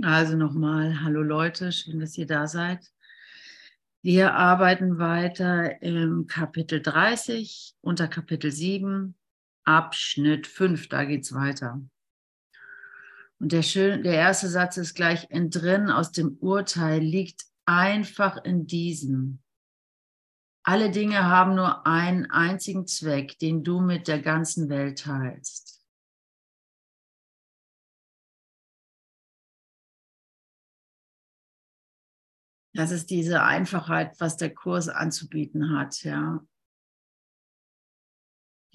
Also nochmal, hallo Leute, schön, dass ihr da seid. Wir arbeiten weiter im Kapitel 30 unter Kapitel 7, Abschnitt 5, da geht es weiter. Und der, schön, der erste Satz ist gleich entrinnen aus dem Urteil, liegt einfach in diesem. Alle Dinge haben nur einen einzigen Zweck, den du mit der ganzen Welt teilst. Das ist diese Einfachheit, was der Kurs anzubieten hat, ja.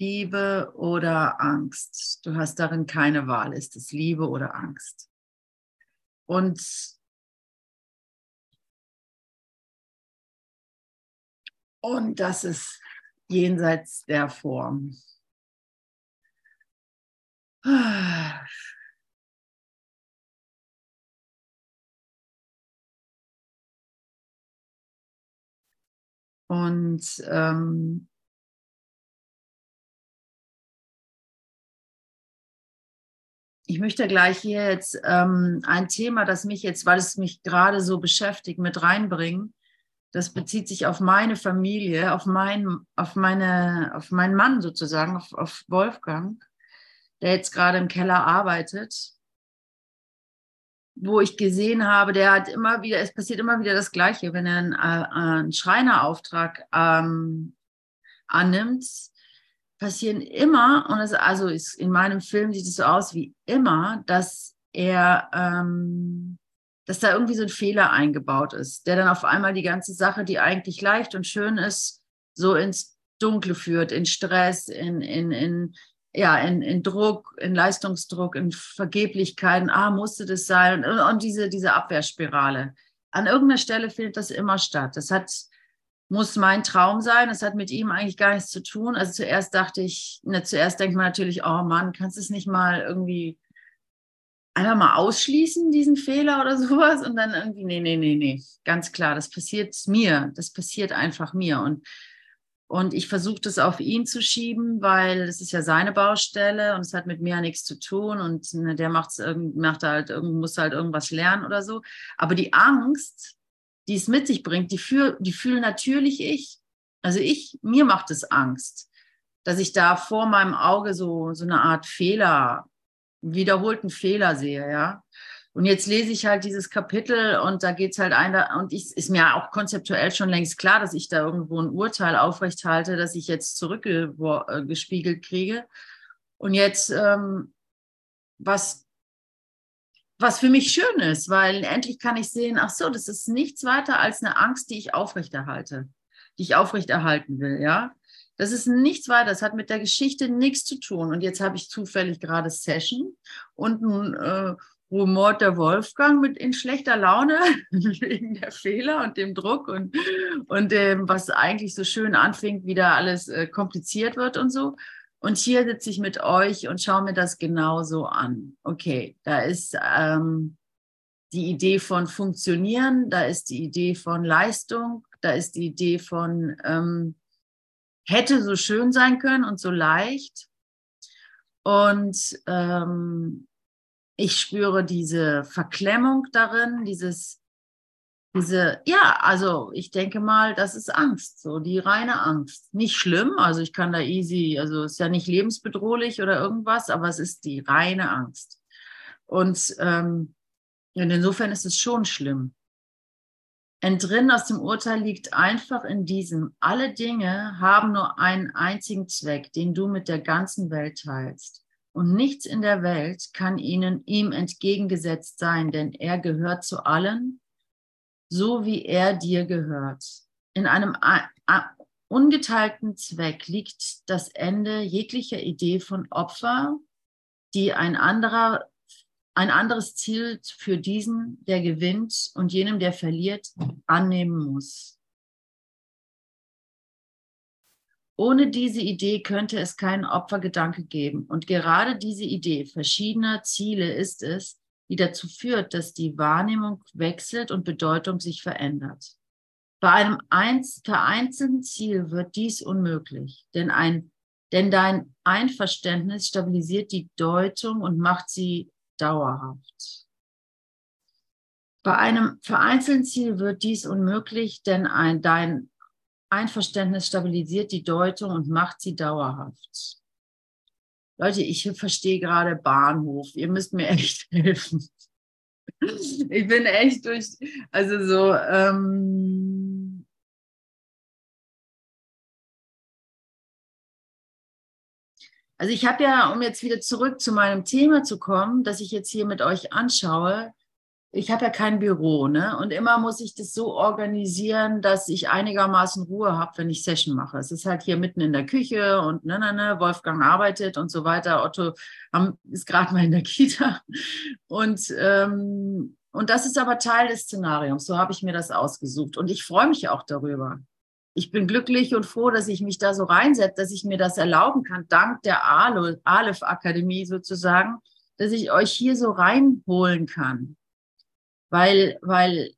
Liebe oder Angst. Du hast darin keine Wahl. Ist es Liebe oder Angst? Und und das ist jenseits der Form. Und ähm, ich möchte gleich hier jetzt ähm, ein Thema, das mich jetzt, weil es mich gerade so beschäftigt, mit reinbringen. Das bezieht sich auf meine Familie, auf, mein, auf, meine, auf meinen Mann sozusagen, auf, auf Wolfgang, der jetzt gerade im Keller arbeitet wo ich gesehen habe, der hat immer wieder, es passiert immer wieder das Gleiche, wenn er einen, äh, einen Schreinerauftrag ähm, annimmt, passieren immer, und es, also ist, in meinem Film sieht es so aus wie immer, dass er, ähm, dass da irgendwie so ein Fehler eingebaut ist, der dann auf einmal die ganze Sache, die eigentlich leicht und schön ist, so ins Dunkle führt, in Stress, in, in, in, ja, in, in Druck, in Leistungsdruck, in Vergeblichkeiten, ah, musste das sein und, und diese, diese Abwehrspirale. An irgendeiner Stelle findet das immer statt. Das hat, muss mein Traum sein. Das hat mit ihm eigentlich gar nichts zu tun. Also zuerst dachte ich, ne, zuerst denkt man natürlich, oh Mann, kannst du es nicht mal irgendwie einfach mal ausschließen, diesen Fehler oder sowas? Und dann irgendwie, nee, nee, nee, nee, ganz klar, das passiert mir. Das passiert einfach mir. Und und ich versuche das auf ihn zu schieben, weil das ist ja seine Baustelle und es hat mit mir ja nichts zu tun und ne, der macht's macht halt, muss halt irgendwas lernen oder so. Aber die Angst, die es mit sich bringt, die, fühl, die fühle natürlich ich. Also ich, mir macht es Angst, dass ich da vor meinem Auge so, so eine Art Fehler, wiederholten Fehler sehe, ja. Und jetzt lese ich halt dieses Kapitel und da geht es halt ein, und ich ist mir auch konzeptuell schon längst klar, dass ich da irgendwo ein Urteil aufrecht halte, dass ich jetzt zurückgespiegelt kriege. Und jetzt, ähm, was, was für mich schön ist, weil endlich kann ich sehen, ach so, das ist nichts weiter als eine Angst, die ich aufrechterhalte, die ich aufrechterhalten will, ja. Das ist nichts weiter, das hat mit der Geschichte nichts zu tun. Und jetzt habe ich zufällig gerade Session und nun äh, rumort der Wolfgang mit in schlechter Laune wegen der Fehler und dem Druck und, und dem, was eigentlich so schön anfängt, wieder alles äh, kompliziert wird und so. Und hier sitze ich mit euch und schaue mir das genauso an. Okay, da ist ähm, die Idee von Funktionieren, da ist die Idee von Leistung, da ist die Idee von ähm, hätte so schön sein können und so leicht. Und ähm, ich spüre diese Verklemmung darin, dieses, diese, ja, also ich denke mal, das ist Angst, so die reine Angst. Nicht schlimm, also ich kann da easy, also ist ja nicht lebensbedrohlich oder irgendwas, aber es ist die reine Angst. Und ähm, insofern ist es schon schlimm. Entrinnen aus dem Urteil liegt einfach in diesem, alle Dinge haben nur einen einzigen Zweck, den du mit der ganzen Welt teilst. Und nichts in der Welt kann ihnen ihm entgegengesetzt sein, denn er gehört zu allen, so wie er dir gehört. In einem ungeteilten Zweck liegt das Ende jeglicher Idee von Opfer, die ein anderer ein anderes Ziel für diesen, der gewinnt und jenem, der verliert, annehmen muss. Ohne diese Idee könnte es keinen Opfergedanke geben. Und gerade diese Idee verschiedener Ziele ist es, die dazu führt, dass die Wahrnehmung wechselt und Bedeutung sich verändert. Bei einem vereinzelten Ziel wird dies unmöglich, denn, ein, denn dein Einverständnis stabilisiert die Deutung und macht sie dauerhaft. Bei einem vereinzelten Ziel wird dies unmöglich, denn ein, dein Einverständnis stabilisiert die Deutung und macht sie dauerhaft. Leute, ich verstehe gerade Bahnhof. Ihr müsst mir echt helfen. Ich bin echt durch, also so, ähm, also ich habe ja, um jetzt wieder zurück zu meinem Thema zu kommen, das ich jetzt hier mit euch anschaue, ich habe ja kein Büro, ne? Und immer muss ich das so organisieren, dass ich einigermaßen Ruhe habe, wenn ich Session mache. Es ist halt hier mitten in der Küche und ne, ne, ne, Wolfgang arbeitet und so weiter. Otto ist gerade mal in der Kita. Und, ähm, und das ist aber Teil des Szenariums. So habe ich mir das ausgesucht. Und ich freue mich auch darüber. Ich bin glücklich und froh, dass ich mich da so reinsetze, dass ich mir das erlauben kann, dank der Aleph-Akademie sozusagen, dass ich euch hier so reinholen kann weil, weil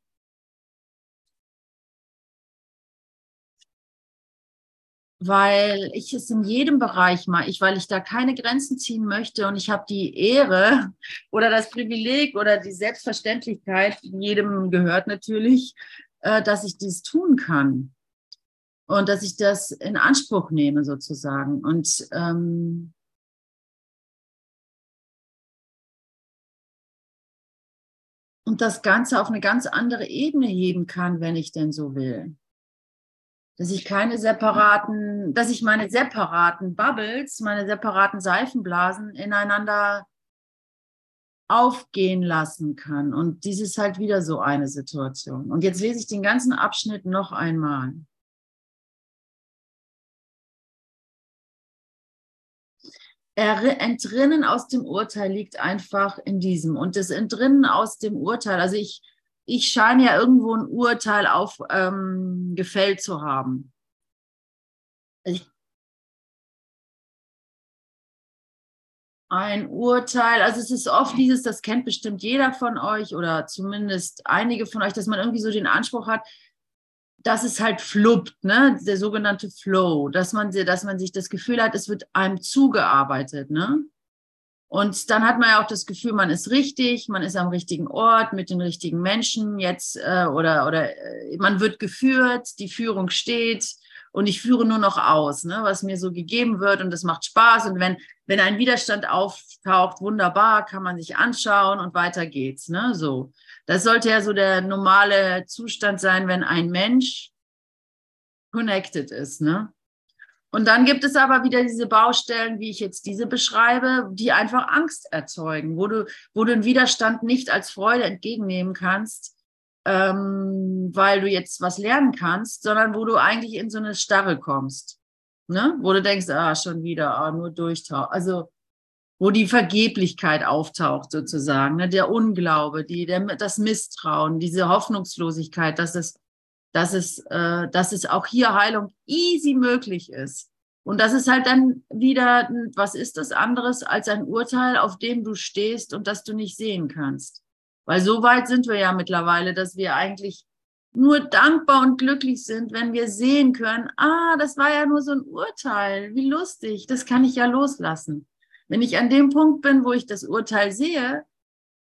weil ich es in jedem Bereich mache, ich, weil ich da keine Grenzen ziehen möchte und ich habe die Ehre oder das Privileg oder die Selbstverständlichkeit, jedem gehört natürlich, äh, dass ich dies tun kann und dass ich das in Anspruch nehme sozusagen. Und ähm, und das Ganze auf eine ganz andere Ebene heben kann, wenn ich denn so will. Dass ich keine separaten, dass ich meine separaten Bubbles, meine separaten Seifenblasen ineinander aufgehen lassen kann. Und dies ist halt wieder so eine Situation. Und jetzt lese ich den ganzen Abschnitt noch einmal. Entrinnen aus dem Urteil liegt einfach in diesem. Und das Entrinnen aus dem Urteil, also ich, ich scheine ja irgendwo ein Urteil auf ähm, gefällt zu haben. Ich, ein Urteil, also es ist oft dieses, das kennt bestimmt jeder von euch oder zumindest einige von euch, dass man irgendwie so den Anspruch hat, dass es halt fluppt, ne? der sogenannte Flow, dass man, dass man sich das Gefühl hat, es wird einem zugearbeitet. Ne? Und dann hat man ja auch das Gefühl, man ist richtig, man ist am richtigen Ort mit den richtigen Menschen jetzt äh, oder, oder äh, man wird geführt, die Führung steht und ich führe nur noch aus, ne, was mir so gegeben wird und das macht Spaß. Und wenn, wenn ein Widerstand auftaucht, wunderbar, kann man sich anschauen und weiter geht's. Ne, so. Das sollte ja so der normale Zustand sein, wenn ein Mensch connected ist. Ne? Und dann gibt es aber wieder diese Baustellen, wie ich jetzt diese beschreibe, die einfach Angst erzeugen, wo du, wo du den Widerstand nicht als Freude entgegennehmen kannst, ähm, weil du jetzt was lernen kannst, sondern wo du eigentlich in so eine Starre kommst. Ne? Wo du denkst, ah, schon wieder, ah, nur durchtauchen. Also wo die Vergeblichkeit auftaucht sozusagen, ne? der Unglaube, die, der, das Misstrauen, diese Hoffnungslosigkeit, dass es, dass, es, äh, dass es auch hier Heilung easy möglich ist. Und das ist halt dann wieder, was ist das anderes als ein Urteil, auf dem du stehst und das du nicht sehen kannst? Weil so weit sind wir ja mittlerweile, dass wir eigentlich nur dankbar und glücklich sind, wenn wir sehen können, ah, das war ja nur so ein Urteil, wie lustig, das kann ich ja loslassen. Wenn ich an dem Punkt bin, wo ich das Urteil sehe,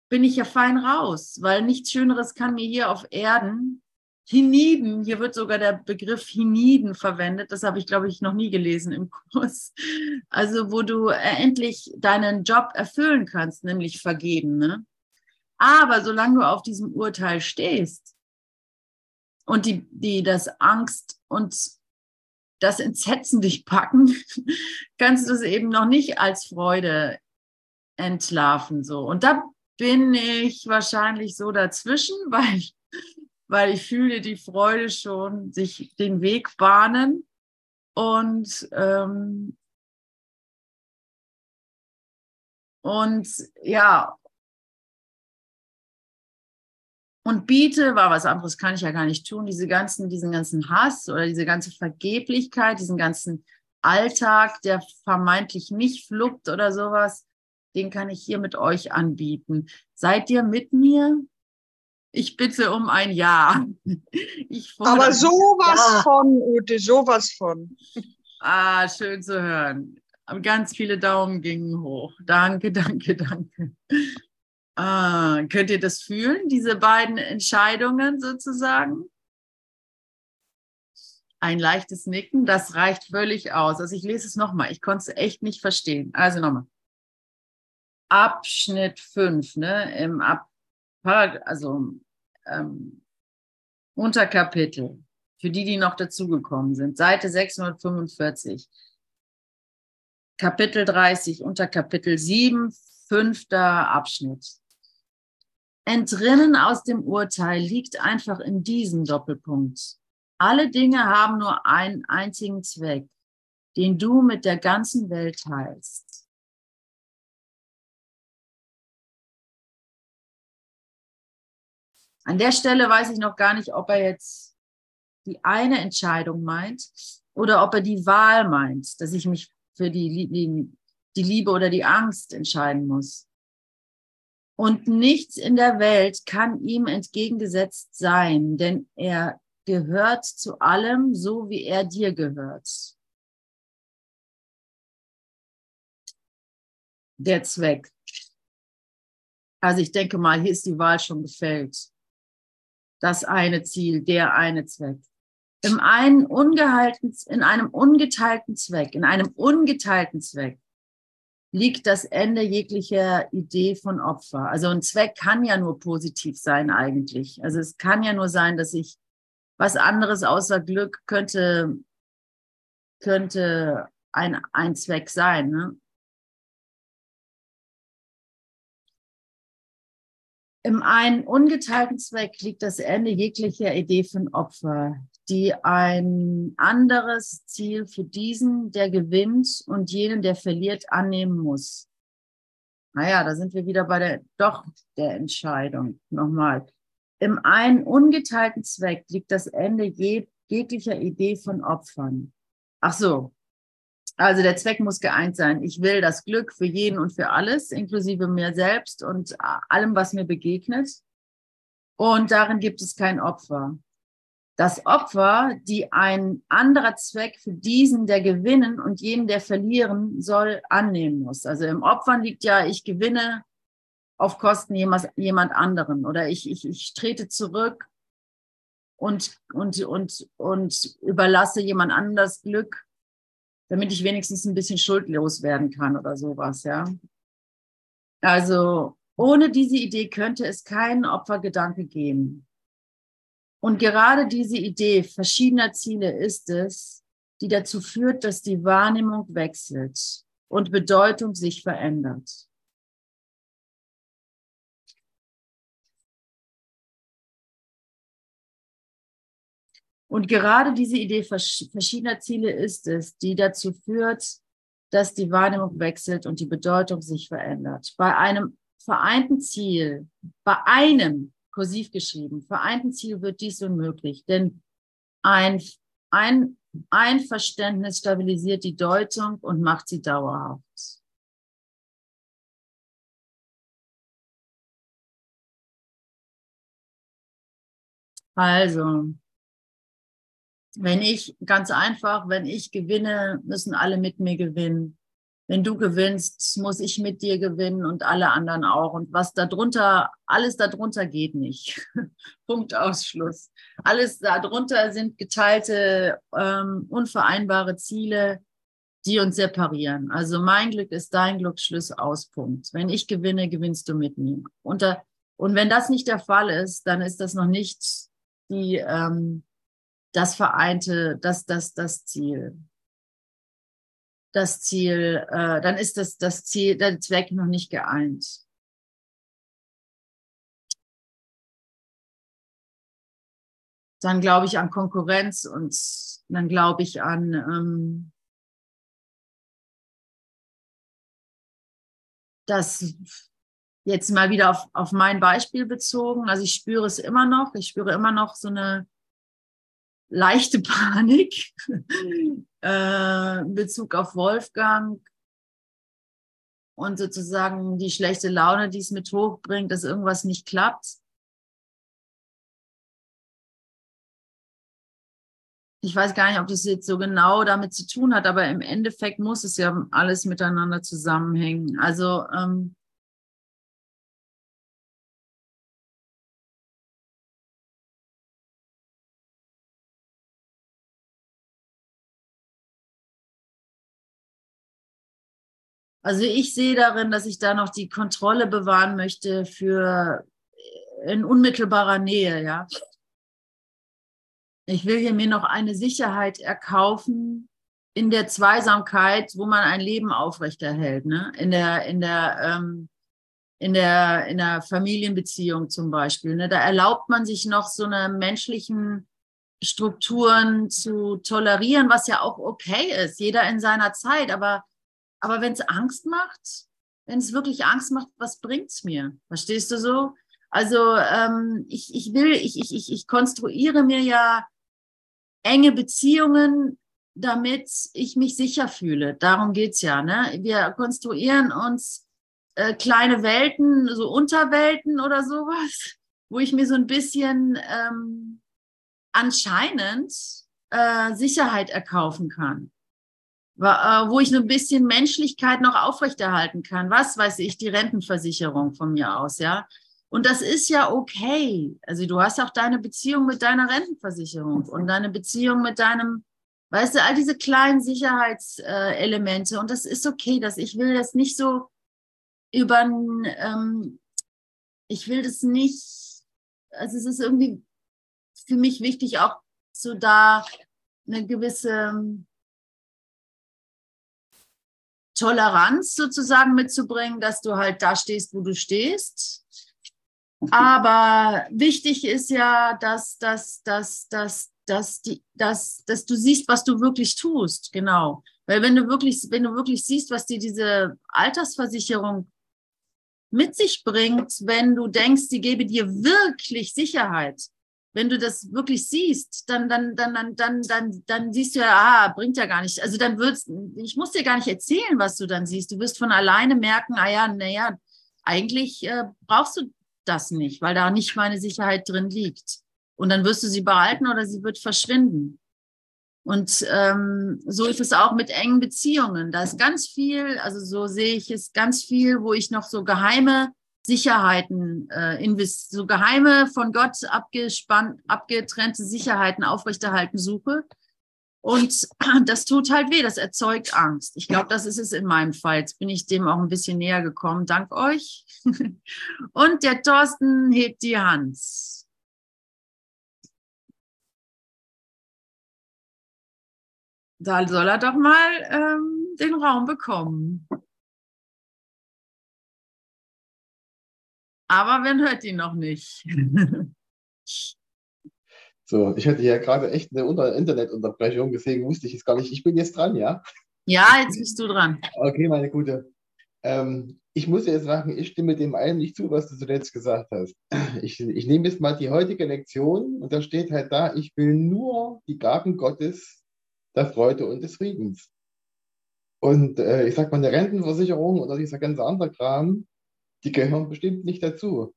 bin ich ja fein raus, weil nichts Schöneres kann mir hier auf Erden Hiniden, hier wird sogar der Begriff Hiniden verwendet, das habe ich, glaube ich, noch nie gelesen im Kurs. Also, wo du endlich deinen Job erfüllen kannst, nämlich vergeben. Ne? Aber solange du auf diesem Urteil stehst und die, die das Angst und das Entsetzen dich packen, kannst du es eben noch nicht als Freude entlarven. So. Und da bin ich wahrscheinlich so dazwischen, weil, weil ich fühle die Freude schon, sich den Weg bahnen. Und, ähm, und ja, und biete, war was anderes kann ich ja gar nicht tun, diese ganzen, diesen ganzen Hass oder diese ganze Vergeblichkeit, diesen ganzen Alltag, der vermeintlich nicht fluppt oder sowas, den kann ich hier mit euch anbieten. Seid ihr mit mir? Ich bitte um ein Ja. Aber sowas ja. von, Ute, sowas von. Ah, schön zu hören. Ganz viele Daumen gingen hoch. Danke, danke, danke. Äh, könnt ihr das fühlen, diese beiden Entscheidungen sozusagen? Ein leichtes Nicken, das reicht völlig aus. Also ich lese es nochmal, ich konnte es echt nicht verstehen. Also nochmal. Abschnitt 5, ne, im Ab also ähm, Unterkapitel, für die, die noch dazugekommen sind, Seite 645, Kapitel 30, Unterkapitel 7, fünfter Abschnitt. Entrinnen aus dem Urteil liegt einfach in diesem Doppelpunkt. Alle Dinge haben nur einen einzigen Zweck, den du mit der ganzen Welt teilst. An der Stelle weiß ich noch gar nicht, ob er jetzt die eine Entscheidung meint oder ob er die Wahl meint, dass ich mich für die, die, die Liebe oder die Angst entscheiden muss. Und nichts in der Welt kann ihm entgegengesetzt sein, denn er gehört zu allem, so wie er dir gehört. Der Zweck. Also ich denke mal, hier ist die Wahl schon gefällt. Das eine Ziel, der eine Zweck. Im einen ungehalten, in einem ungeteilten Zweck, in einem ungeteilten Zweck liegt das Ende jeglicher Idee von Opfer. Also ein Zweck kann ja nur positiv sein eigentlich. Also es kann ja nur sein, dass ich was anderes außer Glück könnte, könnte ein, ein Zweck sein. Ne? Im einen ungeteilten Zweck liegt das Ende jeglicher Idee von Opfer die ein anderes Ziel für diesen, der gewinnt und jenen, der verliert, annehmen muss. Naja, da sind wir wieder bei der, doch der Entscheidung. Nochmal. Im einen ungeteilten Zweck liegt das Ende jeg jeglicher Idee von Opfern. Ach so. Also der Zweck muss geeint sein. Ich will das Glück für jeden und für alles, inklusive mir selbst und allem, was mir begegnet. Und darin gibt es kein Opfer das Opfer, die ein anderer Zweck für diesen, der gewinnen und jenen, der verlieren soll, annehmen muss. Also im Opfern liegt ja, ich gewinne auf Kosten jemand, jemand anderen oder ich, ich, ich trete zurück und, und, und, und überlasse jemand anders Glück, damit ich wenigstens ein bisschen schuldlos werden kann oder sowas, ja. Also ohne diese Idee könnte es keinen Opfergedanke geben. Und gerade diese Idee verschiedener Ziele ist es, die dazu führt, dass die Wahrnehmung wechselt und Bedeutung sich verändert. Und gerade diese Idee verschiedener Ziele ist es, die dazu führt, dass die Wahrnehmung wechselt und die Bedeutung sich verändert. Bei einem vereinten Ziel, bei einem kursiv geschrieben. Vereinten Ziel wird dies unmöglich, denn ein, ein Einverständnis stabilisiert die Deutung und macht sie dauerhaft. Also, wenn ich ganz einfach, wenn ich gewinne, müssen alle mit mir gewinnen wenn du gewinnst, muss ich mit dir gewinnen und alle anderen auch. Und was darunter, alles darunter geht nicht. Punkt Ausschluss. Alles darunter sind geteilte, ähm, unvereinbare Ziele, die uns separieren. Also mein Glück ist dein Glück, Schluss aus, Punkt. Wenn ich gewinne, gewinnst du mit mir. Und, da, und wenn das nicht der Fall ist, dann ist das noch nicht die, ähm, das vereinte, das, das, das Ziel das Ziel, äh, dann ist das, das Ziel, der Zweck noch nicht geeint. Dann glaube ich an Konkurrenz und dann glaube ich an ähm, das jetzt mal wieder auf, auf mein Beispiel bezogen. Also ich spüre es immer noch. Ich spüre immer noch so eine leichte Panik äh, in Bezug auf Wolfgang und sozusagen die schlechte Laune, die es mit hochbringt, dass irgendwas nicht klappt. Ich weiß gar nicht, ob das jetzt so genau damit zu tun hat, aber im Endeffekt muss es ja alles miteinander zusammenhängen. Also ähm, Also ich sehe darin, dass ich da noch die Kontrolle bewahren möchte für in unmittelbarer Nähe, ja. Ich will hier mir noch eine Sicherheit erkaufen in der Zweisamkeit, wo man ein Leben aufrechterhält, ne? In der, in der, ähm, in der, in der Familienbeziehung zum Beispiel. Ne? Da erlaubt man sich noch so eine menschlichen Strukturen zu tolerieren, was ja auch okay ist, jeder in seiner Zeit. Aber, aber wenn es Angst macht, wenn es wirklich Angst macht, was bringt's mir? Verstehst du so? Also ähm, ich, ich will, ich, ich, ich, ich konstruiere mir ja enge Beziehungen, damit ich mich sicher fühle. Darum geht's ja. Ne? Wir konstruieren uns äh, kleine Welten, so Unterwelten oder sowas, wo ich mir so ein bisschen ähm, anscheinend äh, Sicherheit erkaufen kann. Wo, äh, wo ich ein bisschen Menschlichkeit noch aufrechterhalten kann. Was weiß ich, die Rentenversicherung von mir aus, ja. Und das ist ja okay. Also du hast auch deine Beziehung mit deiner Rentenversicherung und deine Beziehung mit deinem, weißt du, all diese kleinen Sicherheitselemente. Und das ist okay, dass ich will das nicht so über, ähm, ich will das nicht, also es ist irgendwie für mich wichtig, auch so da eine gewisse Toleranz sozusagen mitzubringen, dass du halt da stehst, wo du stehst. Aber wichtig ist ja, dass, dass, dass, dass, dass, die, dass, dass du siehst, was du wirklich tust. Genau. Weil wenn du wirklich, wenn du wirklich siehst, was dir diese Altersversicherung mit sich bringt, wenn du denkst, sie gebe dir wirklich Sicherheit. Wenn du das wirklich siehst, dann, dann, dann, dann, dann, dann, dann siehst du ja, ah, bringt ja gar nicht. Also dann würdest, ich muss dir gar nicht erzählen, was du dann siehst. Du wirst von alleine merken, ah ja, naja, eigentlich äh, brauchst du das nicht, weil da nicht meine Sicherheit drin liegt. Und dann wirst du sie behalten oder sie wird verschwinden. Und ähm, so ist es auch mit engen Beziehungen. Da ist ganz viel, also so sehe ich es ganz viel, wo ich noch so geheime Sicherheiten, äh, so geheime von Gott abgetrennte Sicherheiten aufrechterhalten suche. Und das tut halt weh, das erzeugt Angst. Ich glaube, das ist es in meinem Fall. Jetzt bin ich dem auch ein bisschen näher gekommen, dank euch. Und der Thorsten hebt die Hand. Da soll er doch mal ähm, den Raum bekommen. Aber man hört ihn noch nicht. so, ich hatte ja gerade echt eine Unter Internetunterbrechung, deswegen wusste ich es gar nicht. Ich bin jetzt dran, ja? Ja, jetzt bist du dran. Okay, meine Gute. Ähm, ich muss jetzt sagen, ich stimme dem allen nicht zu, was du zuletzt gesagt hast. Ich, ich nehme jetzt mal die heutige Lektion und da steht halt da, ich will nur die Gaben Gottes der Freude und des Friedens. Und äh, ich sag mal, eine Rentenversicherung oder dieser ganze andere Kram, die gehören bestimmt nicht dazu.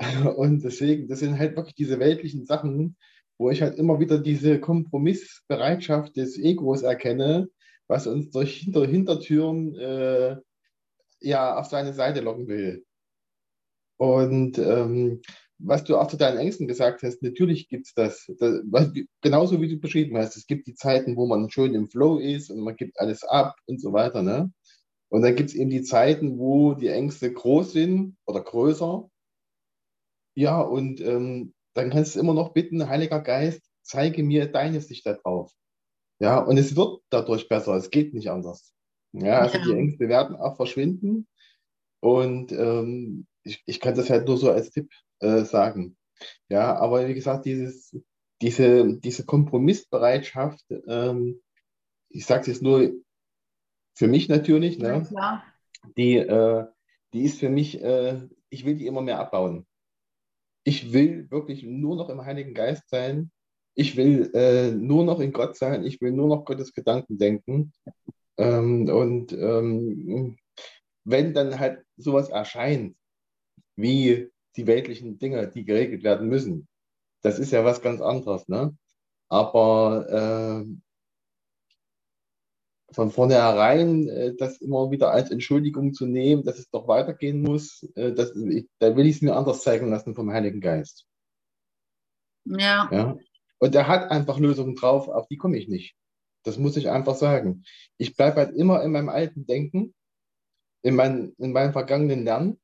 Und deswegen, das sind halt wirklich diese weltlichen Sachen, wo ich halt immer wieder diese Kompromissbereitschaft des Egos erkenne, was uns durch Hinter Hintertüren äh, ja auf seine Seite locken will. Und ähm, was du auch zu deinen Ängsten gesagt hast, natürlich gibt es das, das was, genauso wie du beschrieben hast. Es gibt die Zeiten, wo man schön im Flow ist und man gibt alles ab und so weiter. Ne? Und dann gibt es eben die Zeiten, wo die Ängste groß sind oder größer. Ja, und ähm, dann kannst du immer noch bitten, Heiliger Geist, zeige mir deine Sicht darauf. Ja, und es wird dadurch besser, es geht nicht anders. Ja, also ja. die Ängste werden auch verschwinden. Und ähm, ich, ich kann das halt nur so als Tipp äh, sagen. Ja, aber wie gesagt, dieses, diese, diese Kompromissbereitschaft, ähm, ich sage es jetzt nur für mich natürlich, ne? Ja, die, äh, die ist für mich, äh, ich will die immer mehr abbauen. Ich will wirklich nur noch im Heiligen Geist sein. Ich will äh, nur noch in Gott sein. Ich will nur noch Gottes Gedanken denken. Ähm, und ähm, wenn dann halt sowas erscheint, wie die weltlichen Dinge, die geregelt werden müssen. Das ist ja was ganz anderes. Ne? Aber äh, von vornherein äh, das immer wieder als Entschuldigung zu nehmen, dass es doch weitergehen muss, äh, das, ich, da will ich es mir anders zeigen lassen vom Heiligen Geist. Ja. ja. Und er hat einfach Lösungen drauf, auf die komme ich nicht. Das muss ich einfach sagen. Ich bleibe halt immer in meinem alten Denken in, mein, in meinem vergangenen Lernen.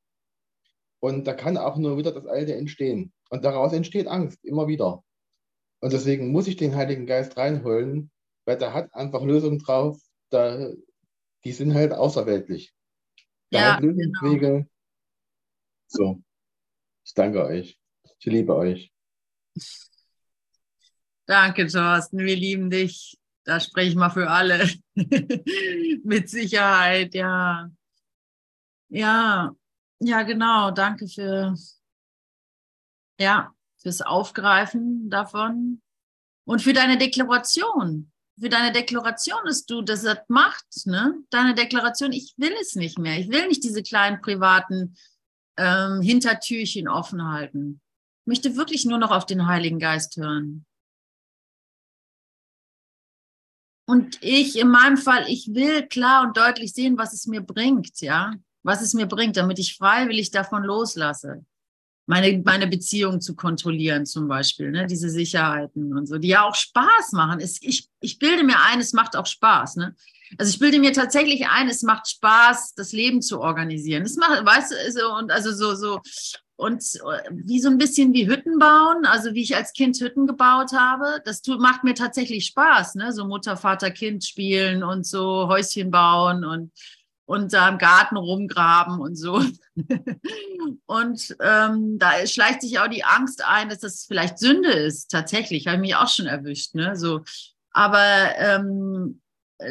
Und da kann auch nur wieder das Alte entstehen. Und daraus entsteht Angst, immer wieder. Und deswegen muss ich den Heiligen Geist reinholen, weil der hat einfach Lösungen drauf, da, die sind halt außerweltlich. Der ja, Lösungswege. Genau. So, ich danke euch. Ich liebe euch. Danke, Thorsten. Wir lieben dich. Da spreche ich mal für alle. Mit Sicherheit, ja. Ja, ja, genau. Danke für, ja, fürs Aufgreifen davon und für deine Deklaration. Für deine Deklaration, dass du das macht, ne? Deine Deklaration, ich will es nicht mehr. Ich will nicht diese kleinen privaten ähm, Hintertürchen offen halten. Ich möchte wirklich nur noch auf den Heiligen Geist hören. Und ich, in meinem Fall, ich will klar und deutlich sehen, was es mir bringt, ja was es mir bringt, damit ich freiwillig davon loslasse. Meine, meine Beziehung zu kontrollieren zum Beispiel, ne? diese Sicherheiten und so, die ja auch Spaß machen. Es, ich, ich bilde mir ein, es macht auch Spaß. Ne? Also ich bilde mir tatsächlich ein, es macht Spaß, das Leben zu organisieren. Es macht, weißt du, so, und also so, so, und wie so ein bisschen wie Hütten bauen, also wie ich als Kind Hütten gebaut habe, das tut, macht mir tatsächlich Spaß, ne? So Mutter, Vater, Kind spielen und so Häuschen bauen und und da im Garten rumgraben und so. und ähm, da schleicht sich auch die Angst ein, dass das vielleicht Sünde ist. Tatsächlich, habe ich mich auch schon erwischt. Ne? So, aber ähm,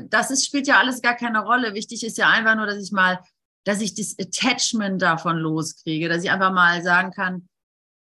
das ist, spielt ja alles gar keine Rolle. Wichtig ist ja einfach nur, dass ich mal, dass ich das Attachment davon loskriege, dass ich einfach mal sagen kann,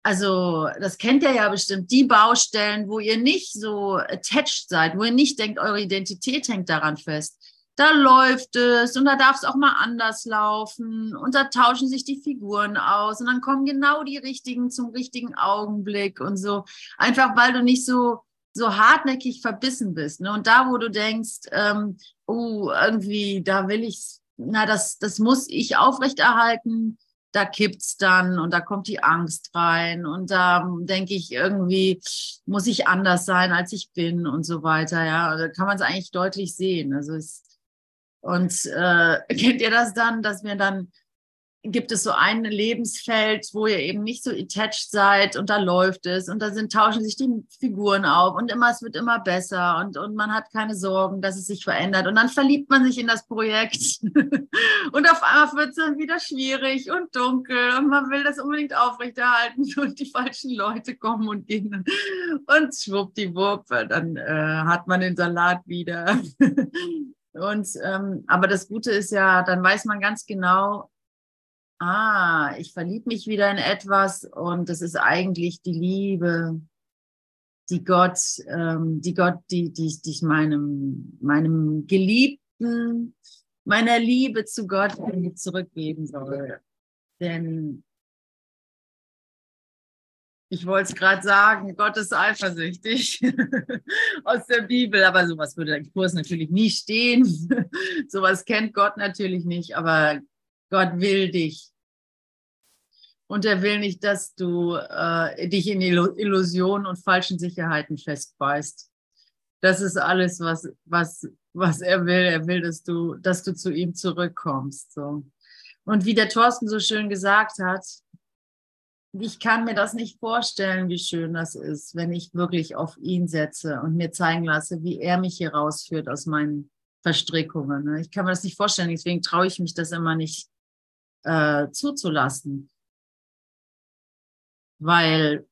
also das kennt ihr ja bestimmt, die Baustellen, wo ihr nicht so attached seid, wo ihr nicht denkt, eure Identität hängt daran fest da läuft es und da darf es auch mal anders laufen und da tauschen sich die Figuren aus und dann kommen genau die richtigen zum richtigen Augenblick und so. Einfach weil du nicht so, so hartnäckig verbissen bist. Ne? Und da, wo du denkst, ähm, oh, irgendwie, da will ich, na, das, das muss ich aufrechterhalten, da kippt's dann und da kommt die Angst rein und da denke ich irgendwie muss ich anders sein als ich bin und so weiter ja da kann man es eigentlich deutlich sehen also es und äh, kennt ihr das dann, dass wir dann gibt es so ein Lebensfeld, wo ihr eben nicht so attached seid und da läuft es und da sind, tauschen sich die Figuren auf und immer, es wird immer besser und, und man hat keine Sorgen, dass es sich verändert und dann verliebt man sich in das Projekt und auf einmal wird es dann wieder schwierig und dunkel und man will das unbedingt aufrechterhalten und die falschen Leute kommen und gehen und schwuppdiwupp, dann äh, hat man den Salat wieder Und ähm, aber das Gute ist ja, dann weiß man ganz genau, ah, ich verliebe mich wieder in etwas und das ist eigentlich die Liebe, die Gott, ähm, die Gott, die, die, die ich meinem, meinem Geliebten, meiner Liebe zu Gott zurückgeben soll. Denn ich wollte es gerade sagen, Gott ist eifersüchtig aus der Bibel, aber sowas würde im Kurs natürlich nie stehen. sowas kennt Gott natürlich nicht, aber Gott will dich. Und er will nicht, dass du äh, dich in Illusionen und falschen Sicherheiten festbeißt. Das ist alles, was, was, was er will. Er will, dass du, dass du zu ihm zurückkommst. So. Und wie der Thorsten so schön gesagt hat, ich kann mir das nicht vorstellen, wie schön das ist, wenn ich wirklich auf ihn setze und mir zeigen lasse, wie er mich hier rausführt aus meinen Verstrickungen. Ne? Ich kann mir das nicht vorstellen, deswegen traue ich mich das immer nicht äh, zuzulassen. Weil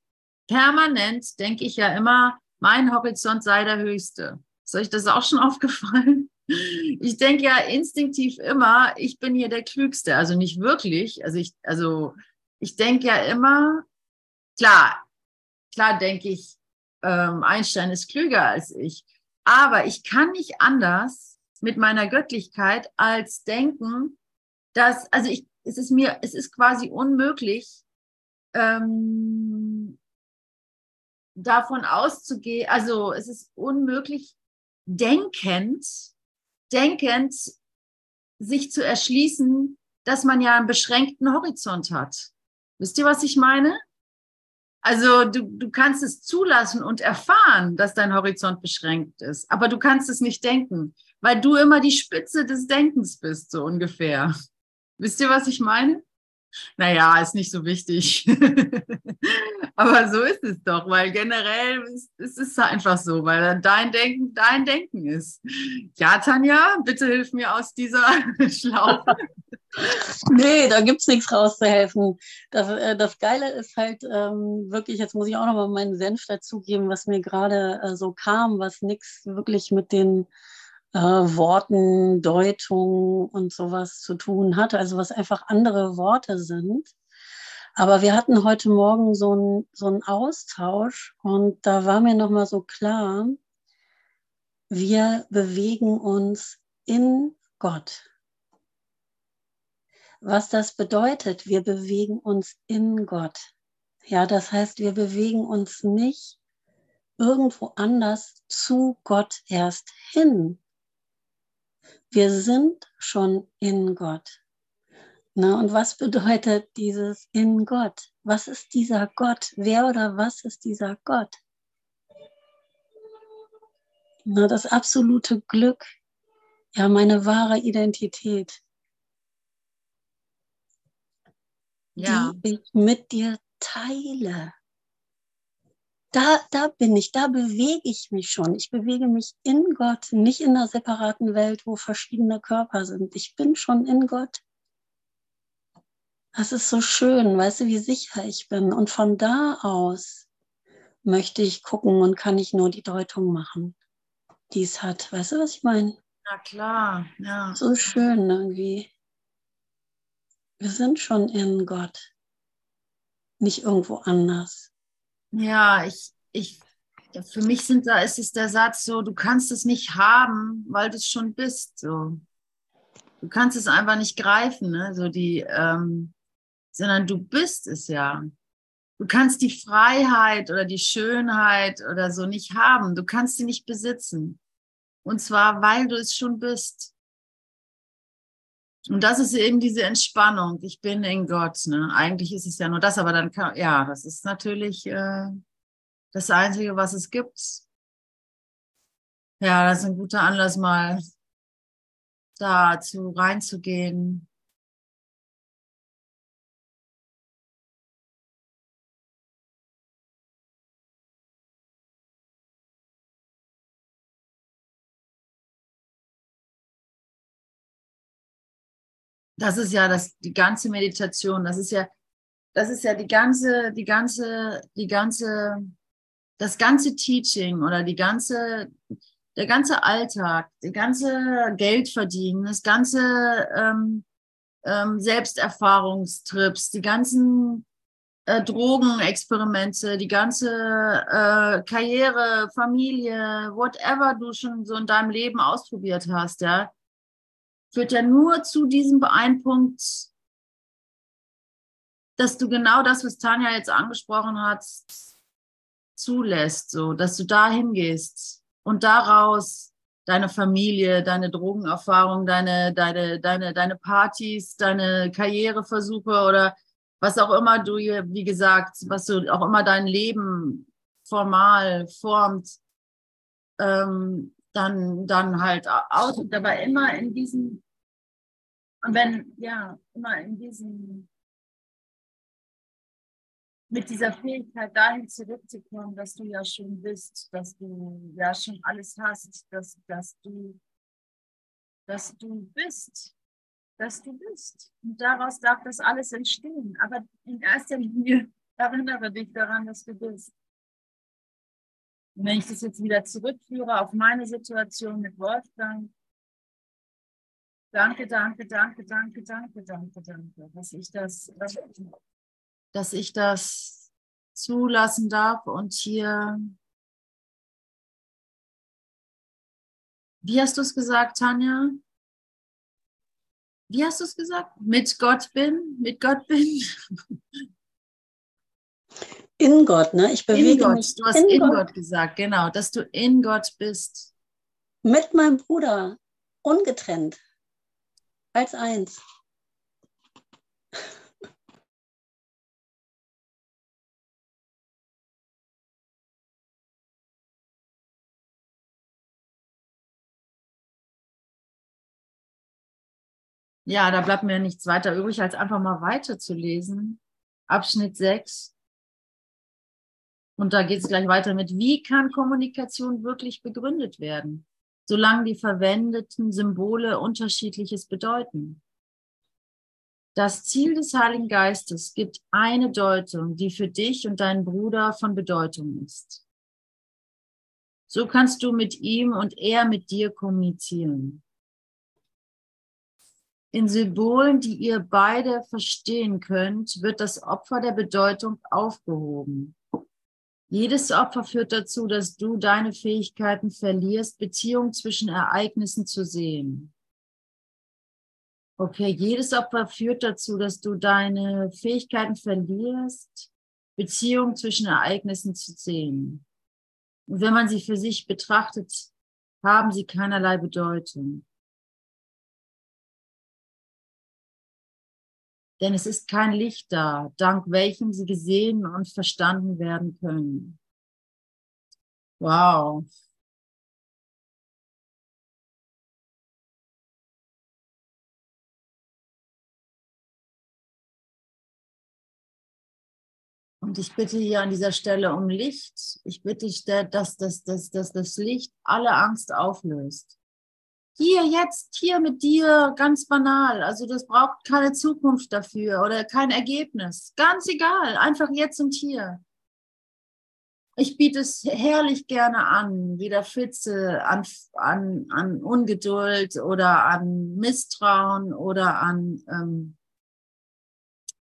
permanent denke ich ja immer, mein Horizont sei der höchste. Ist euch das auch schon aufgefallen? Ich denke ja instinktiv immer, ich bin hier der Klügste. Also nicht wirklich. Also ich, also ich denke ja immer, klar, klar denke ich, ähm, Einstein ist klüger als ich, aber ich kann nicht anders mit meiner Göttlichkeit als denken, dass, also ich, es ist mir, es ist quasi unmöglich, ähm, davon auszugehen, also es ist unmöglich, denkend, denkend sich zu erschließen, dass man ja einen beschränkten Horizont hat. Wisst ihr, was ich meine? Also du, du kannst es zulassen und erfahren, dass dein Horizont beschränkt ist, aber du kannst es nicht denken, weil du immer die Spitze des Denkens bist, so ungefähr. Wisst ihr, was ich meine? Naja, ist nicht so wichtig. Aber so ist es doch, weil generell ist, ist es einfach so, weil dein Denken dein Denken ist. Ja, Tanja, bitte hilf mir aus dieser Schlaufe. Nee, da gibt es nichts rauszuhelfen. Das, äh, das Geile ist halt ähm, wirklich, jetzt muss ich auch nochmal meinen Senf dazugeben, was mir gerade äh, so kam, was nichts wirklich mit den äh, Worten, Deutung und sowas zu tun hat, also was einfach andere Worte sind. Aber wir hatten heute Morgen so einen so einen Austausch und da war mir nochmal so klar, wir bewegen uns in Gott. Was das bedeutet, wir bewegen uns in Gott. Ja, das heißt, wir bewegen uns nicht irgendwo anders zu Gott erst hin. Wir sind schon in Gott. Na, und was bedeutet dieses in Gott? Was ist dieser Gott? Wer oder was ist dieser Gott? Na, das absolute Glück, ja, meine wahre Identität, ja. die ich mit dir teile da, da bin ich, da bewege ich mich schon. Ich bewege mich in Gott, nicht in einer separaten Welt, wo verschiedene Körper sind. Ich bin schon in Gott. Das ist so schön, weißt du, wie sicher ich bin. Und von da aus möchte ich gucken und kann ich nur die Deutung machen, die es hat. Weißt du, was ich meine? Na klar, ja. So schön irgendwie. Wir sind schon in Gott, nicht irgendwo anders. Ja, ich, ich, für mich sind da, ist es der Satz so, du kannst es nicht haben, weil du es schon bist. So. Du kannst es einfach nicht greifen, ne? so die, ähm, sondern du bist es ja. Du kannst die Freiheit oder die Schönheit oder so nicht haben. Du kannst sie nicht besitzen. Und zwar, weil du es schon bist. Und das ist eben diese Entspannung. Ich bin in Gott. Ne? Eigentlich ist es ja nur das, aber dann kann, ja, das ist natürlich äh, das Einzige, was es gibt. Ja, das ist ein guter Anlass, mal dazu reinzugehen. Das ist ja das, die ganze Meditation, das ist ja, das ist ja die ganze, die ganze, die ganze, das ganze Teaching oder die ganze, der ganze Alltag, die ganze Geld verdienen, das ganze ähm, ähm, Selbsterfahrungstrips, die ganzen äh, Drogenexperimente, die ganze äh, Karriere, Familie, whatever du schon so in deinem Leben ausprobiert hast, ja, führt ja nur zu diesem einen dass du genau das, was Tanja jetzt angesprochen hat, zulässt, so, dass du da hingehst und daraus deine Familie, deine Drogenerfahrung, deine, deine, deine, deine Partys, deine Karriereversuche oder was auch immer du, wie gesagt, was du auch immer dein Leben formal formt, ähm, dann, dann halt aus und dabei immer in diesem, und wenn, ja, immer in diesem, mit dieser Fähigkeit dahin zurückzukommen, dass du ja schon bist, dass du ja schon alles hast, dass, dass du, dass du bist, dass du bist. Und daraus darf das alles entstehen. Aber in erster Linie erinnere dich daran, dass du bist. Und wenn ich das jetzt wieder zurückführe auf meine Situation mit Wolfgang, danke, danke, danke, danke, danke, danke, danke, dass ich das, dass ich das zulassen darf und hier, wie hast du es gesagt, Tanja? Wie hast du es gesagt? Mit Gott bin, mit Gott bin. In Gott, ne? Ich bewege in Gott. mich. Du hast in, in Gott. Gott gesagt, genau, dass du in Gott bist. Mit meinem Bruder, ungetrennt, als eins. Ja, da bleibt mir nichts weiter übrig, als einfach mal weiterzulesen. Abschnitt 6. Und da geht es gleich weiter mit, wie kann Kommunikation wirklich begründet werden, solange die verwendeten Symbole unterschiedliches bedeuten. Das Ziel des Heiligen Geistes gibt eine Deutung, die für dich und deinen Bruder von Bedeutung ist. So kannst du mit ihm und er mit dir kommunizieren. In Symbolen, die ihr beide verstehen könnt, wird das Opfer der Bedeutung aufgehoben. Jedes Opfer führt dazu, dass du deine Fähigkeiten verlierst, Beziehungen zwischen Ereignissen zu sehen. Okay, jedes Opfer führt dazu, dass du deine Fähigkeiten verlierst, Beziehungen zwischen Ereignissen zu sehen. Und wenn man sie für sich betrachtet, haben sie keinerlei Bedeutung. Denn es ist kein Licht da, dank welchem sie gesehen und verstanden werden können. Wow, Und ich bitte hier an dieser Stelle um Licht. Ich bitte, dass, dass, dass, dass das Licht alle Angst auflöst. Hier, jetzt, hier mit dir, ganz banal. Also das braucht keine Zukunft dafür oder kein Ergebnis. Ganz egal, einfach jetzt und hier. Ich biete es herrlich gerne an, weder Fitze an, an, an Ungeduld oder an Misstrauen oder an ähm,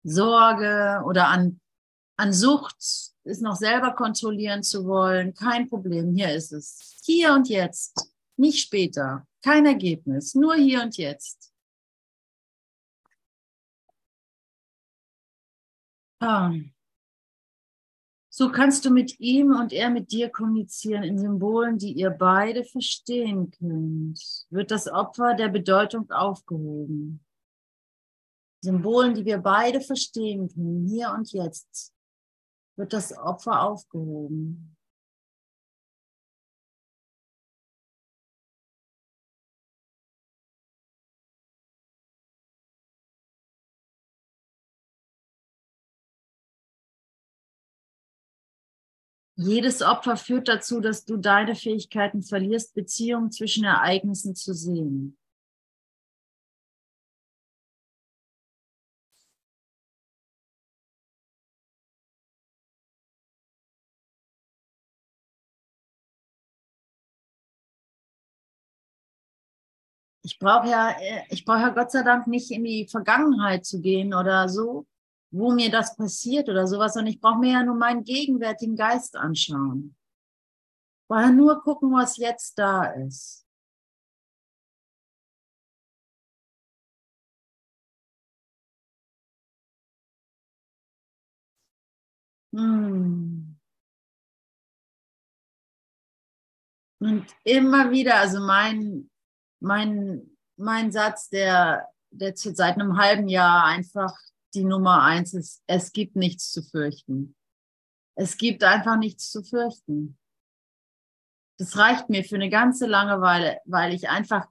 Sorge oder an an Sucht, ist noch selber kontrollieren zu wollen, kein Problem. Hier ist es. Hier und jetzt, nicht später. Kein Ergebnis, nur hier und jetzt. Ah. So kannst du mit ihm und er mit dir kommunizieren in Symbolen, die ihr beide verstehen könnt. Wird das Opfer der Bedeutung aufgehoben. Symbolen, die wir beide verstehen können, hier und jetzt wird das Opfer aufgehoben. Jedes Opfer führt dazu, dass du deine Fähigkeiten verlierst, Beziehungen zwischen Ereignissen zu sehen. ich brauche ja, äh, ich brauche ja Gott sei Dank nicht in die Vergangenheit zu gehen oder so, wo mir das passiert oder sowas, sondern ich brauche mir ja nur meinen gegenwärtigen Geist anschauen. Ja nur gucken, was jetzt da ist. Hm. Und immer wieder, also mein, mein, mein Satz, der, der seit einem halben Jahr einfach die Nummer eins ist, es gibt nichts zu fürchten. Es gibt einfach nichts zu fürchten. Das reicht mir für eine ganze Langeweile, weil ich einfach,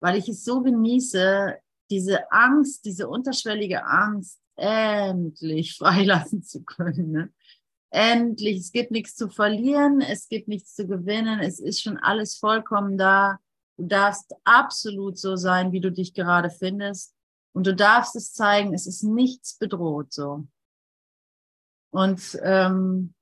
weil ich es so genieße, diese Angst, diese unterschwellige Angst endlich freilassen zu können. Ne? Endlich, es gibt nichts zu verlieren, es gibt nichts zu gewinnen, es ist schon alles vollkommen da. Du darfst absolut so sein, wie du dich gerade findest. Und du darfst es zeigen, es ist nichts bedroht so. Und, ähm,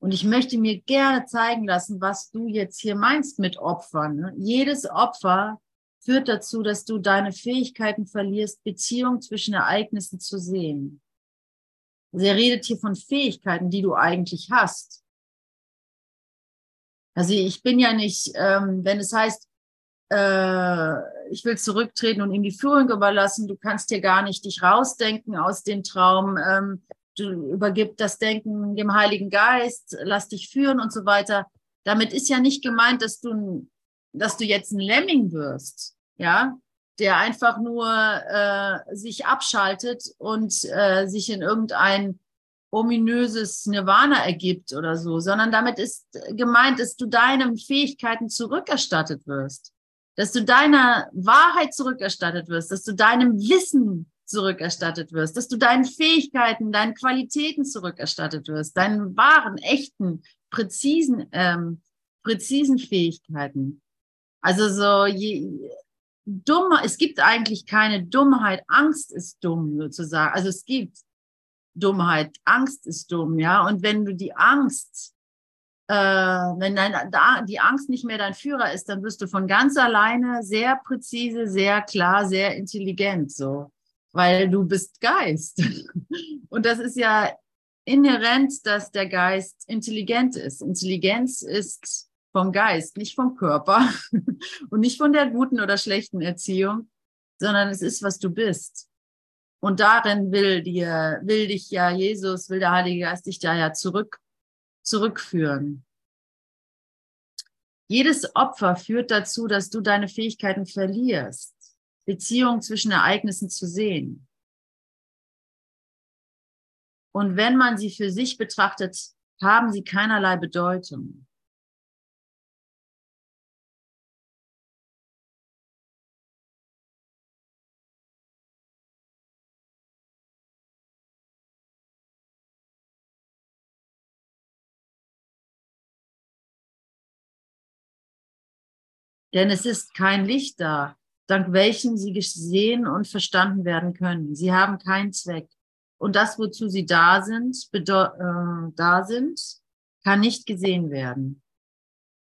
und ich möchte mir gerne zeigen lassen, was du jetzt hier meinst mit Opfern. Ne? Jedes Opfer führt dazu, dass du deine Fähigkeiten verlierst, Beziehungen zwischen Ereignissen zu sehen. Also er redet hier von Fähigkeiten, die du eigentlich hast. Also ich bin ja nicht, ähm, wenn es heißt, äh, ich will zurücktreten und ihm die Führung überlassen, du kannst dir gar nicht dich rausdenken aus dem Traum, ähm, du übergib das Denken dem Heiligen Geist, lass dich führen und so weiter. Damit ist ja nicht gemeint, dass du, dass du jetzt ein Lemming wirst, ja, der einfach nur äh, sich abschaltet und äh, sich in irgendein ominöses Nirvana ergibt oder so, sondern damit ist gemeint, dass du deinen Fähigkeiten zurückerstattet wirst. Dass du deiner Wahrheit zurückerstattet wirst, dass du deinem Wissen zurückerstattet wirst, dass du deinen Fähigkeiten, deinen Qualitäten zurückerstattet wirst, deinen wahren, echten, präzisen, ähm, präzisen Fähigkeiten. Also so je, dumm, es gibt eigentlich keine Dummheit. Angst ist dumm sozusagen. Also es gibt Dummheit. Angst ist dumm, ja. Und wenn du die Angst äh, wenn dein, da, die Angst nicht mehr dein Führer ist, dann wirst du von ganz alleine sehr präzise, sehr klar, sehr intelligent, so, weil du bist Geist. Und das ist ja inhärent, dass der Geist intelligent ist. Intelligenz ist vom Geist, nicht vom Körper und nicht von der guten oder schlechten Erziehung, sondern es ist, was du bist. Und darin will dir, will dich ja Jesus, will der Heilige Geist dich da ja zurück zurückführen. Jedes Opfer führt dazu, dass du deine Fähigkeiten verlierst, Beziehungen zwischen Ereignissen zu sehen. Und wenn man sie für sich betrachtet, haben sie keinerlei Bedeutung. Denn es ist kein Licht da, dank welchem sie gesehen und verstanden werden können. Sie haben keinen Zweck. Und das, wozu sie da sind, äh, da sind, kann nicht gesehen werden.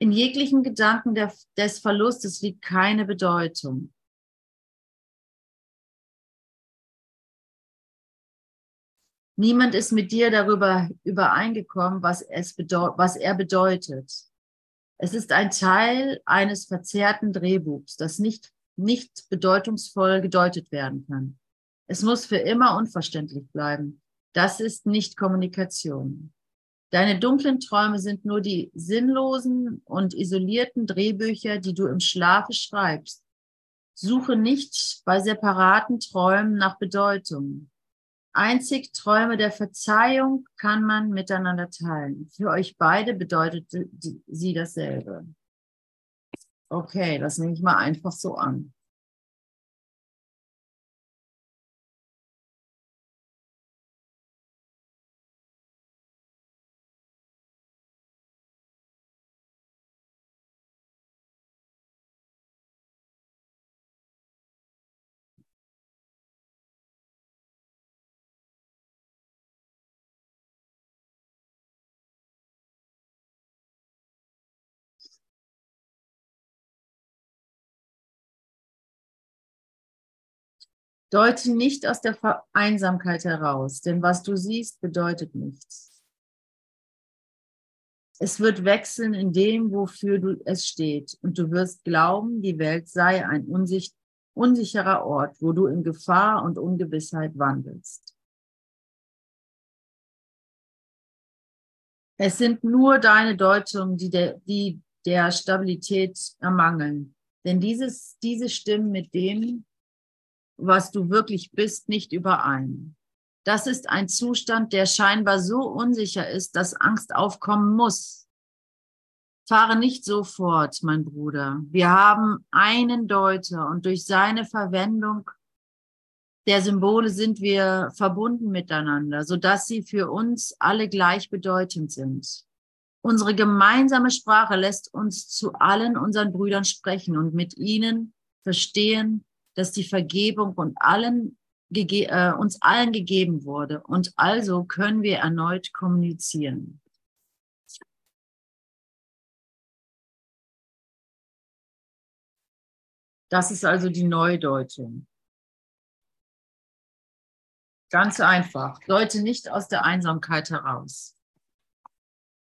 In jeglichen Gedanken der, des Verlustes liegt keine Bedeutung. Niemand ist mit dir darüber übereingekommen, was, es was er bedeutet. Es ist ein Teil eines verzerrten Drehbuchs, das nicht, nicht bedeutungsvoll gedeutet werden kann. Es muss für immer unverständlich bleiben. Das ist nicht Kommunikation. Deine dunklen Träume sind nur die sinnlosen und isolierten Drehbücher, die du im Schlafe schreibst. Suche nicht bei separaten Träumen nach Bedeutung. Einzig Träume der Verzeihung kann man miteinander teilen. Für euch beide bedeutet sie dasselbe. Okay, das nehme ich mal einfach so an. Deute nicht aus der Einsamkeit heraus, denn was du siehst, bedeutet nichts. Es wird wechseln in dem, wofür du es steht, und du wirst glauben, die Welt sei ein unsicht, unsicherer Ort, wo du in Gefahr und Ungewissheit wandelst. Es sind nur deine Deutungen, die der, die der Stabilität ermangeln. Denn dieses, diese stimmen mit dem, was du wirklich bist, nicht überein. Das ist ein Zustand, der scheinbar so unsicher ist, dass Angst aufkommen muss. Fahre nicht so fort, mein Bruder. Wir haben einen Deuter und durch seine Verwendung der Symbole sind wir verbunden miteinander, sodass sie für uns alle gleichbedeutend sind. Unsere gemeinsame Sprache lässt uns zu allen unseren Brüdern sprechen und mit ihnen verstehen, dass die Vergebung und allen, äh, uns allen gegeben wurde. Und also können wir erneut kommunizieren. Das ist also die Neudeutung. Ganz einfach. Deute nicht aus der Einsamkeit heraus.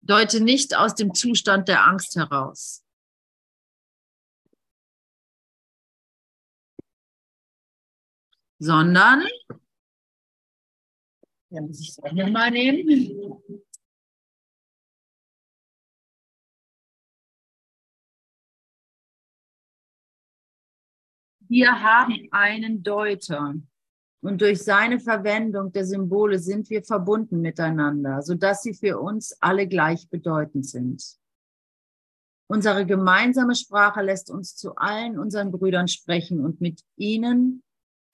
Deute nicht aus dem Zustand der Angst heraus. Sondern, ja, muss ich auch nochmal nehmen. Wir haben einen Deuter und durch seine Verwendung der Symbole sind wir verbunden miteinander, sodass sie für uns alle gleichbedeutend sind. Unsere gemeinsame Sprache lässt uns zu allen unseren Brüdern sprechen und mit ihnen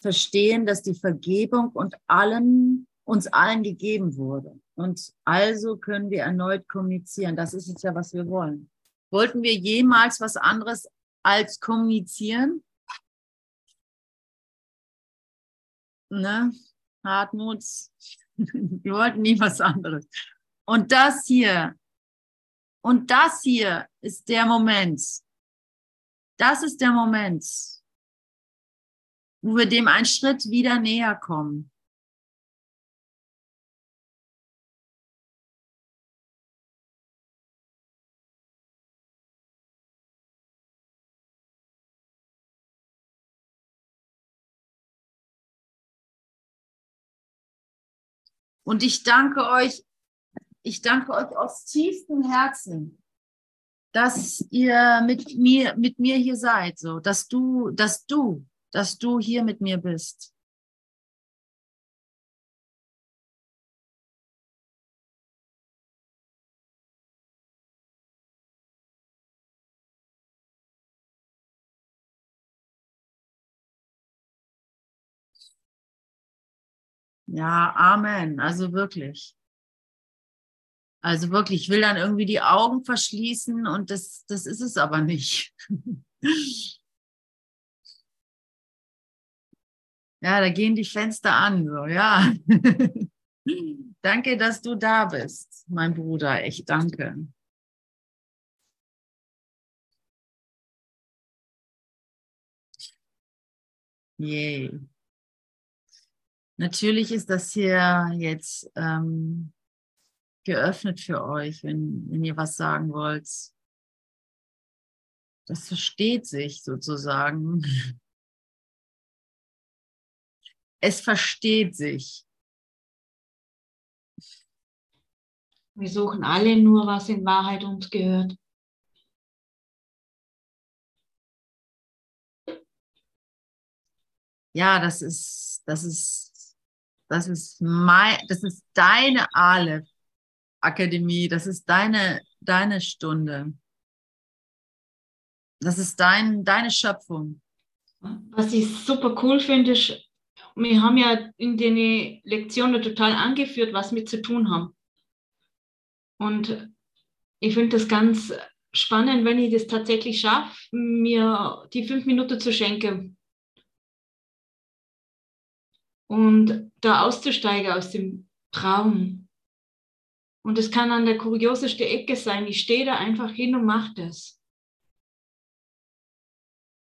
verstehen, dass die Vergebung und allen, uns allen gegeben wurde. Und also können wir erneut kommunizieren. Das ist es ja, was wir wollen. Wollten wir jemals was anderes als kommunizieren? Ne? Hartmut, wir wollten nie was anderes. Und das hier, und das hier ist der Moment. Das ist der Moment, wo wir dem einen Schritt wieder näher kommen. Und ich danke euch, ich danke euch aus tiefstem Herzen, dass ihr mit mir, mit mir hier seid, so, dass du, dass du, dass du hier mit mir bist. Ja, Amen. Also wirklich. Also wirklich, ich will dann irgendwie die Augen verschließen und das, das ist es aber nicht. ja, da gehen die Fenster an, so, ja. danke, dass du da bist, mein Bruder. Echt danke. Yay. Natürlich ist das hier jetzt ähm, geöffnet für euch, wenn, wenn ihr was sagen wollt. Das versteht sich sozusagen. Es versteht sich. Wir suchen alle nur, was in Wahrheit uns gehört. Ja, das ist, das ist das ist mein, das ist deine Aleph Akademie, das ist deine, deine Stunde. Das ist dein, deine Schöpfung. Was ich super cool finde, ist, wir haben ja in den Lektionen total angeführt, was wir zu tun haben. Und ich finde das ganz spannend, wenn ich das tatsächlich schaffe, mir die fünf Minuten zu schenken, und da auszusteigen aus dem Traum. Und es kann an der kurioseste Ecke sein. Ich stehe da einfach hin und mache das.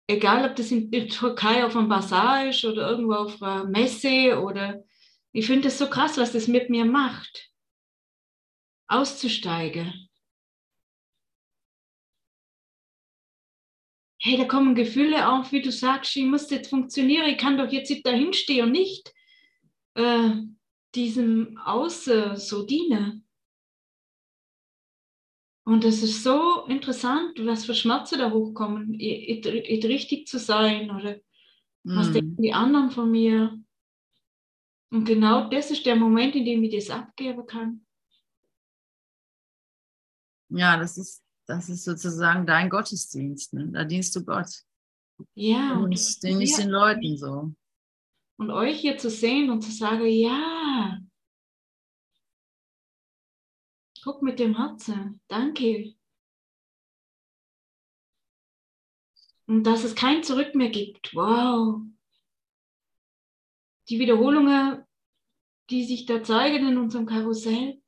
Egal, ob das in der Türkei auf einem Basar ist oder irgendwo auf einer Messe oder ich finde es so krass, was das mit mir macht. Auszusteigen. Hey, da kommen Gefühle auf, wie du sagst, ich muss jetzt funktionieren, ich kann doch jetzt nicht dahin stehen und nicht äh, diesem Außen so diene. Und es ist so interessant, was für Schmerzen da hochkommen, ich, ich, ich richtig zu sein oder mm. was denken die anderen von mir. Und genau das ist der Moment, in dem ich das abgeben kann. Ja, das ist, das ist sozusagen dein Gottesdienst. Ne? Da dienst du Gott. Ja. Und nicht ja. den Leuten so. Und euch hier zu sehen und zu sagen, ja, guck mit dem Herzen, danke. Und dass es kein Zurück mehr gibt. Wow. Die Wiederholungen, die sich da zeigen in unserem Karussell,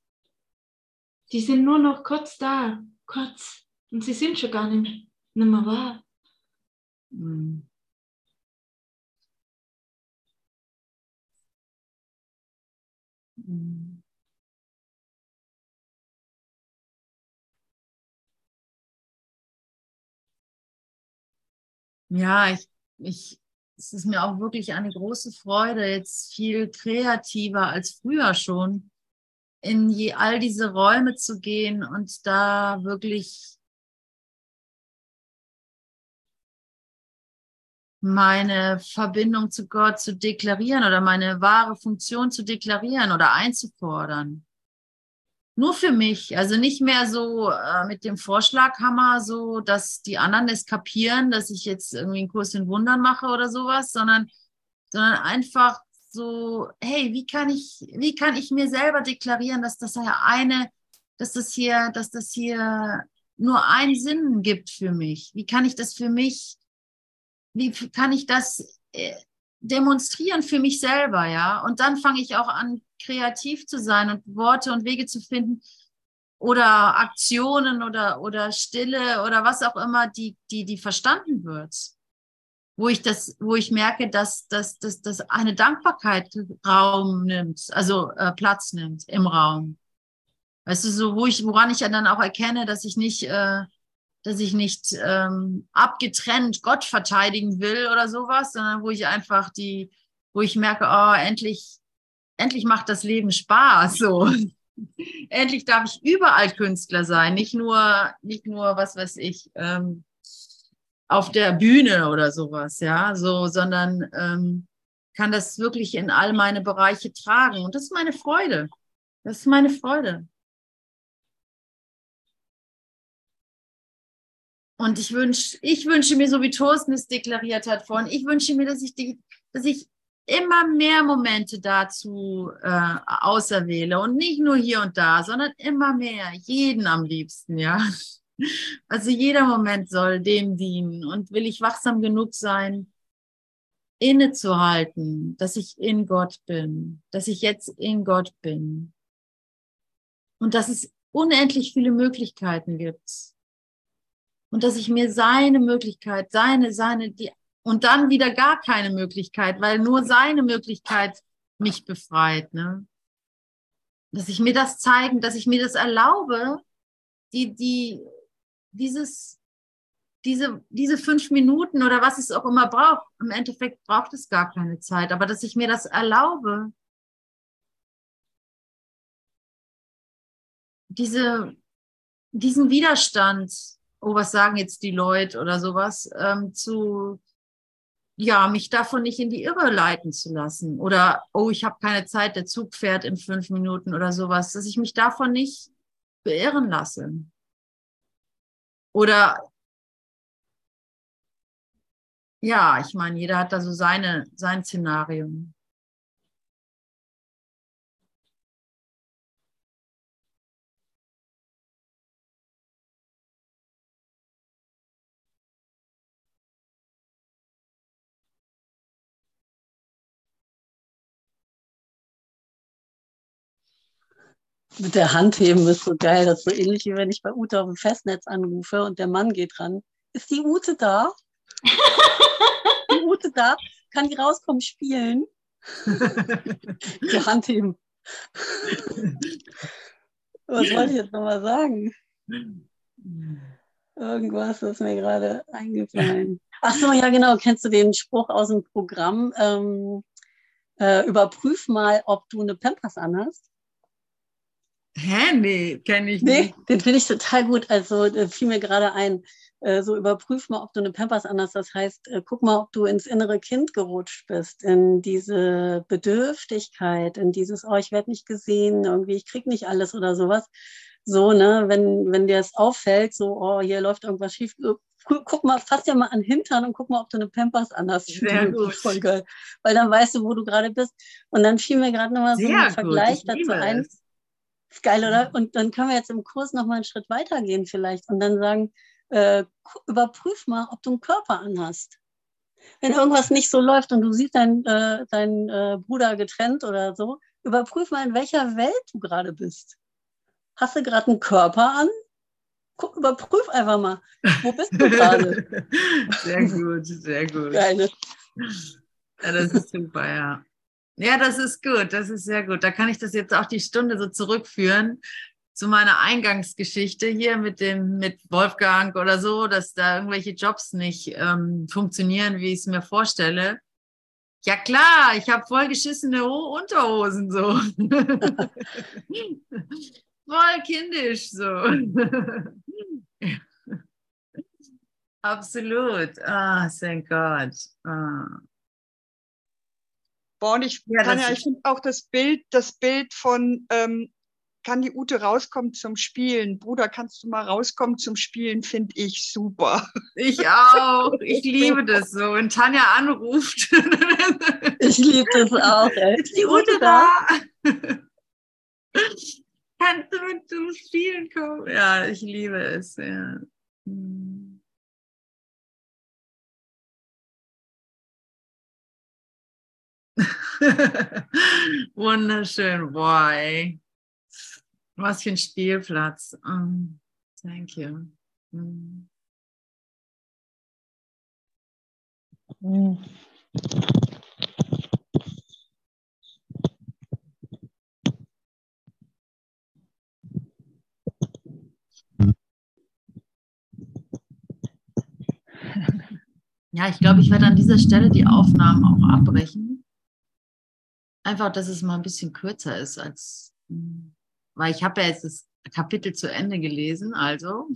die sind nur noch kurz da, kurz. Und sie sind schon gar nicht mehr, nicht mehr wahr. Mhm. Ja, ich, ich, es ist mir auch wirklich eine große Freude, jetzt viel kreativer als früher schon, in je, all diese Räume zu gehen und da wirklich meine Verbindung zu Gott zu deklarieren oder meine wahre Funktion zu deklarieren oder einzufordern. Nur für mich. Also nicht mehr so äh, mit dem Vorschlaghammer, so dass die anderen es kapieren, dass ich jetzt irgendwie einen Kurs in Wundern mache oder sowas, sondern, sondern einfach so, hey, wie kann ich, wie kann ich mir selber deklarieren, dass das ja eine, dass das hier, dass das hier nur einen Sinn gibt für mich? Wie kann ich das für mich, wie kann ich das äh, demonstrieren für mich selber, ja? Und dann fange ich auch an, kreativ zu sein und Worte und Wege zu finden oder Aktionen oder, oder Stille oder was auch immer, die, die, die verstanden wird. Wo ich das, wo ich merke, dass, dass, dass, dass eine Dankbarkeit Raum nimmt, also äh, Platz nimmt im Raum. Weißt du, so, wo ich, woran ich ja dann auch erkenne, dass ich nicht, äh, dass ich nicht ähm, abgetrennt Gott verteidigen will oder sowas, sondern wo ich einfach die, wo ich merke, oh, endlich, endlich macht das Leben Spaß. So. endlich darf ich überall Künstler sein, nicht nur, nicht nur, was weiß ich, ähm, auf der Bühne oder sowas, ja, so, sondern ähm, kann das wirklich in all meine Bereiche tragen. Und das ist meine Freude. Das ist meine Freude. Und ich wünsche, ich wünsche mir, so wie Thorsten es deklariert hat vorhin, ich wünsche mir, dass ich, die, dass ich immer mehr Momente dazu äh, auserwähle und nicht nur hier und da, sondern immer mehr, jeden am liebsten, ja. Also jeder Moment soll dem dienen und will ich wachsam genug sein, innezuhalten, dass ich in Gott bin, dass ich jetzt in Gott bin und dass es unendlich viele Möglichkeiten gibt und dass ich mir seine Möglichkeit, seine, seine, die, und dann wieder gar keine Möglichkeit, weil nur seine Möglichkeit mich befreit, ne? Dass ich mir das zeigen, dass ich mir das erlaube, die, die, dieses, diese, diese fünf Minuten oder was es auch immer braucht, im Endeffekt braucht es gar keine Zeit, aber dass ich mir das erlaube, diese, diesen Widerstand, oh, was sagen jetzt die Leute oder sowas, ähm, zu, ja, mich davon nicht in die Irre leiten zu lassen. Oder, oh, ich habe keine Zeit, der Zug fährt in fünf Minuten oder sowas, dass ich mich davon nicht beirren lasse. Oder, ja, ich meine, jeder hat da so seine, sein Szenario. Mit der Hand heben ist so geil. Das ist so ähnlich wie wenn ich bei Ute auf dem Festnetz anrufe und der Mann geht ran. Ist die Ute da? die Ute da? Kann die rauskommen spielen? die Hand heben. Was wollte ich jetzt nochmal sagen? Irgendwas ist mir gerade eingefallen. Ach so, ja genau. Kennst du den Spruch aus dem Programm? Ähm, äh, überprüf mal, ob du eine Pampers anhast. Hä? Nee, kenne ich nee, nicht. Den finde ich total gut. Also da fiel mir gerade ein. Äh, so überprüf mal, ob du eine Pampers anders. Das heißt, äh, guck mal, ob du ins innere Kind gerutscht bist, in diese Bedürftigkeit, in dieses, oh, ich werde nicht gesehen, irgendwie, ich krieg nicht alles oder sowas. So, ne, wenn, wenn dir es auffällt, so, oh, hier läuft irgendwas schief, äh, guck mal, fass dir mal an den Hintern und guck mal, ob du eine Pampers anders Sehr gut. Voll geil. Weil dann weißt du, wo du gerade bist. Und dann fiel mir gerade nochmal so ein Vergleich dazu ein. Es ist geil, oder? Und dann können wir jetzt im Kurs noch mal einen Schritt weitergehen vielleicht und dann sagen, äh, überprüf mal, ob du einen Körper anhast. Wenn irgendwas nicht so läuft und du siehst deinen äh, dein, äh, Bruder getrennt oder so, überprüf mal, in welcher Welt du gerade bist. Hast du gerade einen Körper an? Guck, überprüf einfach mal, wo bist du gerade? sehr gut, sehr gut. Geil. Ja, das ist super, ja. Ja, das ist gut, das ist sehr gut. Da kann ich das jetzt auch die Stunde so zurückführen zu meiner Eingangsgeschichte hier mit dem mit Wolfgang oder so, dass da irgendwelche Jobs nicht ähm, funktionieren, wie ich es mir vorstelle. Ja klar, ich habe voll geschissene Unterhosen so. voll kindisch so. Absolut. Ah, thank God. Ah. Boah, und ich ja, kann ja, ich finde auch das Bild, das Bild von, ähm, kann die Ute rauskommen zum Spielen? Bruder, kannst du mal rauskommen zum Spielen? Finde ich super. Ich auch. Ich liebe das so. Wenn Tanja anruft. Ich liebe das auch. Ey. Ist die Ute da? Kannst du mit zum Spielen kommen? Ja, ich liebe es. Ja. Hm. Wunderschön, boy. Was für ein Spielplatz. Um, thank you. Mm. Ja, ich glaube, ich werde an dieser Stelle die Aufnahmen auch abbrechen. Einfach, dass es mal ein bisschen kürzer ist als. Mm weil ich habe ja jetzt das Kapitel zu Ende gelesen, also